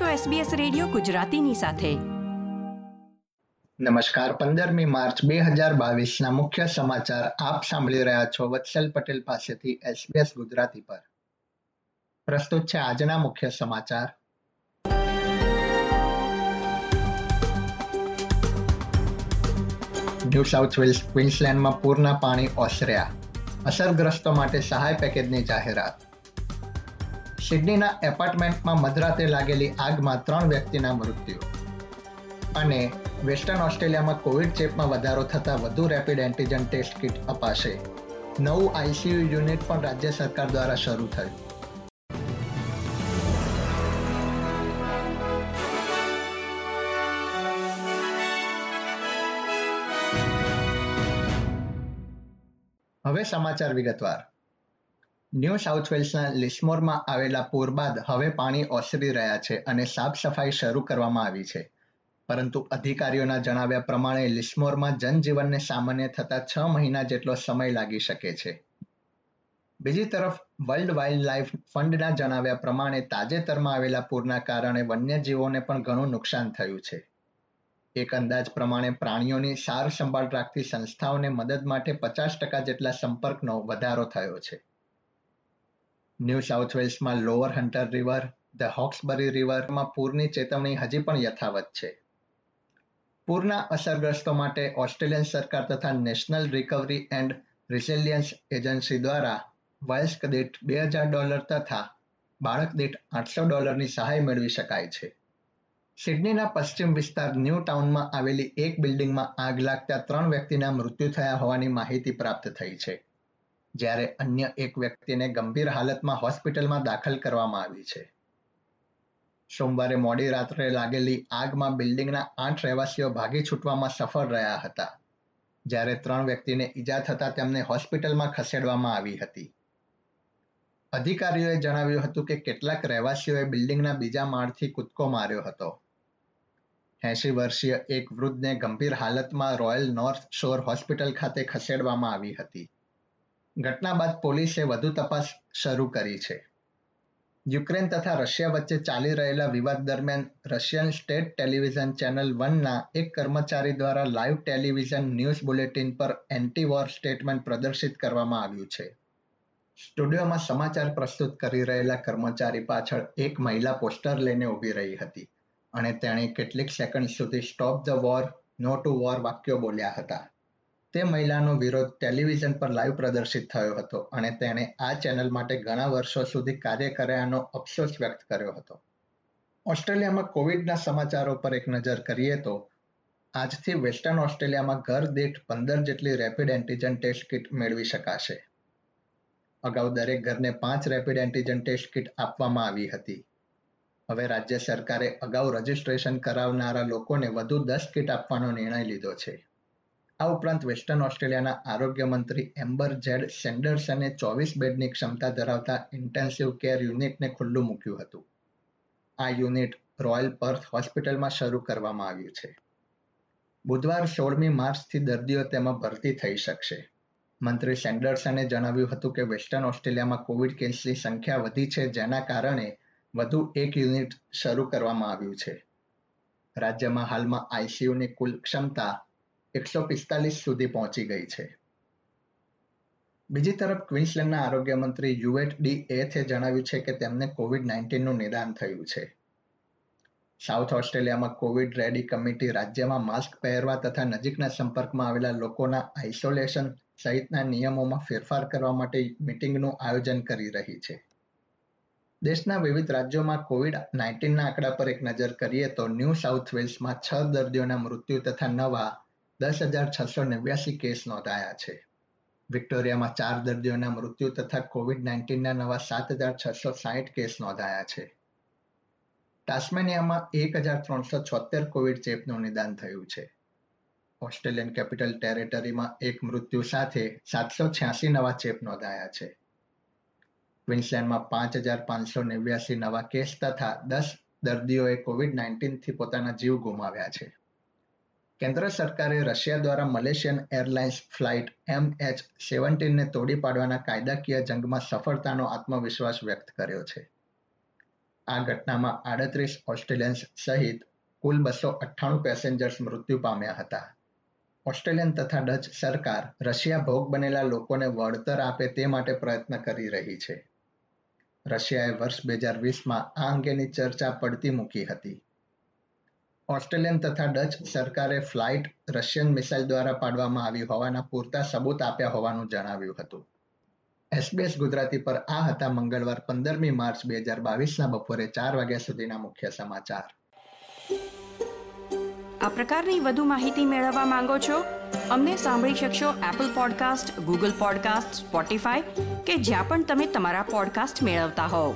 છો SBS radio ગુજરાતીની સાથે. નમસ્કાર, પંદરમી માર્ચ બે હજાર મુખ્ય સમાચાર આપ સાંભળી રહ્યા છો વત્સલ પટેલ પાસેથી SBS ગુજરાતી પર. પ્રસ્તુત છે આજના મુખ્ય સમાચાર. ન્યૂ સાઉથ વેલ્સ ક્વીન્સલેન્ડમાં પૂરના પાણી ઓસર્યા. અસરગ્રસ્તો માટે સહાય પેકેજની જાહેરાત. સિડનીના એપાર્ટમેન્ટમાં મધરાતે લાગેલી આગમાં ત્રણ વ્યક્તિના મૃત્યુ. અને વેસ્ટર્ન ઓસ્ટ્રેલિયામાં કોવિડ ચેપમાં વધારો થતાં વધુ રેપિડ એન્ટીજન ટેસ્ટ કિટ અપાશે. નવું આઈસીયુ યુનિટ પણ રાજ્ય સરકાર દ્વારા શરૂ થયું. હવે સમાચાર વિગતવાર. ન્યૂ સાઉથ વેલ્સના લિસ્મોરમાં આવેલા પૂર બાદ હવે પાણી ઓસરી રહ્યા છે અને સાફ સફાઈ શરૂ કરવામાં આવી છે. પરંતુ અધિકારીઓના જણાવ્યા પ્રમાણે લિસ્મોરમાં જનજીવનને સામાન્ય થતા છ મહિના જેટલો સમય લાગી શકે છે. બીજી તરફ વર્લ્ડ વાઇલ્ડ લાઇફ ફંડના જણાવ્યા પ્રમાણે તાજેતરમાં આવેલા પૂરના કારણે વન્યજીવોને પણ ઘણું નુકસાન થયું છે. એક અંદાજ પ્રમાણે પ્રાણીઓની સાર સંભાળ રાખતી સંસ્થાઓને મદદ માટે પચાસ ટકા જેટલા સંપર્કનો વધારો થયો છે. New south વેલ્સમાં Lower Hunter River the Hawkesbury રિવરમાં પૂરની ચેતવણી હજી પણ યથાવત છે. પૂરના અસરગ્રસ્તો માટે ઓસ્ટ્રેલિયન સરકાર તથા National Recovery and Resilience Agency દ્વારા વયસ્ક દીઠ બે હજાર ડોલર તથા બાળક દીઠ આઠસો ડોલરની સહાય મેળવી શકાય છે. સિડનીના પશ્ચિમ વિસ્તાર ન્યૂ ટાઉનમાં આવેલી એક બિલ્ડિંગમાં આગ લાગતા ત્રણ વ્યક્તિના મૃત્યુ થયા હોવાની માહિતી પ્રાપ્ત થઈ છે. જ્યારે અન્ય એક વ્યક્તિને ગંભીર હાલતમાં હોસ્પિટલમાં દાખલ કરવામાં આવી છે. સોમવારે મોડી રાત્રે લાગેલી આગમાં બિલ્ડિંગના આઠ રહેવાસીઓ ભાગી છૂટવામાં સફળ રહ્યા હતા, જ્યારે ત્રણ વ્યક્તિને ઈજા થતા તેમને હોસ્પિટલમાં ખસેડવામાં આવી હતી. અધિકારીઓએ જણાવ્યું હતું કે કેટલાક રહેવાસીઓએ બિલ્ડિંગના બીજા માળથી કૂદકો માર્યો હતો. એસી વર્ષીય એક વૃદ્ધને ગંભીર હાલતમાં રોયલ નોર્થ શોર હોસ્પિટલ ખાતે ખસેડવામાં આવી હતી. ઘટના બાદ પોલીસે વધુ તપાસ શરૂ કરી છે. યુક્રેન તથા રશિયા વચ્ચે ચાલી રહેલા વિવાદ દરમિયાન રશિયન સ્ટેટ ટેલિવિઝન ચેનલ વનના એક કર્મચારી દ્વારા લાઇવ ટેલિવિઝન ન્યૂઝ બુલેટિન પર એન્ટી વોર સ્ટેટમેન્ટ પ્રદર્શિત કરવામાં આવ્યું છે. સ્ટુડિયોમાં સમાચાર પ્રસ્તુત કરી રહેલા કર્મચારી પાછળ એક મહિલા પોસ્ટર લઈને ઊભી રહી હતી અને તેણે કેટલીક સેકન્ડ સુધી stop the war, no to war વાક્યો બોલ્યા હતા. તે મહિલાનો વિરોધ ટેલિવિઝન પર લાઈવ પ્રદર્શિત થયો હતો અને તેણે આ ચેનલ માટે ઘણા વર્ષો સુધી કાર્ય કર્યાનો અફસોસ વ્યક્ત કર્યો હતો. ઓસ્ટ્રેલિયામાં કોવિડના સમાચારો પર એક નજર કરીએ તો, આજથી વેસ્ટર્ન ઓસ્ટ્રેલિયામાં ઘર દીઠ પંદર જેટલી રેપિડ એન્ટીજન ટેસ્ટ કિટ મેળવી શકાશે. અગાઉ દરેક ઘરને પાંચ રેપિડ એન્ટીજન ટેસ્ટ કિટ આપવામાં આવી હતી. હવે રાજ્ય સરકારે અગાઉ રજીસ્ટ્રેશન કરાવનારા લોકોને વધુ દસ કિટ આપવાનો નિર્ણય લીધો છે. આ ઉપરાંત વેસ્ટર્ન ઓસ્ટ્રેલિયાના આરોગ્ય મંત્રી એમ્બર જેડ સેન્ડર્સને ચોવીસ બેડની ક્ષમતા ધરાવતા ઇન્ટેન્સિવ કેર યુનિટને ખુલ્લું મૂક્યું હતું. આ યુનિટ રોયલ પર્થ હોસ્પિટલમાં શરૂ કરવામાં આવ્યું છે. બુધવાર સોળમી માર્ચથી દર્દીઓ તેમાં ભરતી થઈ શકશે. મંત્રી સેન્ડર્સને જણાવ્યું હતું કે વેસ્ટર્ન ઓસ્ટ્રેલિયામાં કોવિડ કેસની સંખ્યા વધી છે, જેના કારણે વધુ એક યુનિટ શરૂ કરવામાં આવ્યું છે. રાજ્યમાં હાલમાં આઈસીયુની કુલ ક્ષમતા એકસો પિસ્તાલીસ સુધી પહોંચી ગઈ છે. બીજી તરફ ક્વિન્સલેન્ડના આરોગ્ય મંત્રી યુએટ ડી એથે જણાવ્યું છે કે તેમને કોવિડ નાઇન્ટીનનું નિદાન થયું છે. સાઉથ ઓસ્ટ્રેલિયામાં કોવિડ રેડી કમિટી રાજ્યમાં માસ્ક પહેરવા તથા નજીકના સંપર્કમાં આવેલા લોકોના આઇસોલેશન સહિતના નિયમોમાં ફેરફાર કરવા માટે મિટિંગનું આયોજન કરી રહી છે. દેશના વિવિધ રાજ્યોમાં કોવિડ નાઇન્ટીનના આંકડા પર એક નજર કરીએ તો ન્યૂ સાઉથ વેલ્સમાં છ દર્દીઓના મૃત્યુ તથા નવા દસ હજાર છસો નેવ્યાસી કેસ નોંધાયા છે. વિક્ટોરિયામાં ચાર દર્દીઓના મૃત્યુ તથા કોવિડ નાઇન્ટીનના નવા સાત હજાર છસો સાહીઠ કેસ નોંધાયા છે. ટાસ્મેનિયામાં એક હજાર ત્રણસો છોતેર કોવિડ ચેપનું નિદાન થયું છે. ઓસ્ટ્રેલિયન કેપિટલ ટેરેટરીમાં એક મૃત્યુ સાથે સાતસો છ્યાસી નવા ચેપ નોંધાયા છે. ક્વિન્સલેન્ડમાં પાંચ હજાર પાંચસો નેવ્યાસી નવા કેસ તથા દસ દર્દીઓએ કોવિડ નાઇન્ટીનથી પોતાના જીવ ગુમાવ્યા છે. કેન્દ્ર સરકારે રશિયા દ્વારા Malaysian Airlines flight M H સેવન્ટીનને તોડી પાડવાના કાયદાકીય જંગમાં સફળતાનો આત્મવિશ્વાસ વ્યક્ત કર્યો છે. આ ઘટનામાં આડત્રીસ ઓસ્ટ્રેલિયન્સ સહિત કુલ બસો અઠ્ઠાણું પેસેન્જર્સ મૃત્યુ પામ્યા હતા. ઓસ્ટ્રેલિયન તથા ડચ સરકાર રશિયા ભોગ બનેલા લોકોને વળતર આપે તે માટે પ્રયત્ન કરી રહી છે. રશિયાએ વર્ષ બે હજાર વીસમાં આ અંગેની ચર્ચા પડતી મૂકી હતી. ઓસ્ટ્રેલિયન તથા ડચ સરકારે ફ્લાઇટ રશિયન મિસાઇલ દ્વારા પાડવામાં આવી હોવાના પૂરતા સબૂત આપ્યા હોવાનું જણાવ્યું હતું. એસબીએસ ગુજરાતી પર આ હતા મંગળવાર પંદરમી માર્ચ બે હજાર બાવીસના બપોરે ચાર વાગ્યા સુધીના મુખ્ય સમાચાર. આ પ્રકારની વધુ માહિતી મેળવવા માંગો છો? અમને સાંભળી શકશો Apple podcast Google podcast Spotify કે જ્યાં પણ તમે તમારા પોડકાસ્ટ મેળવતા હોવ.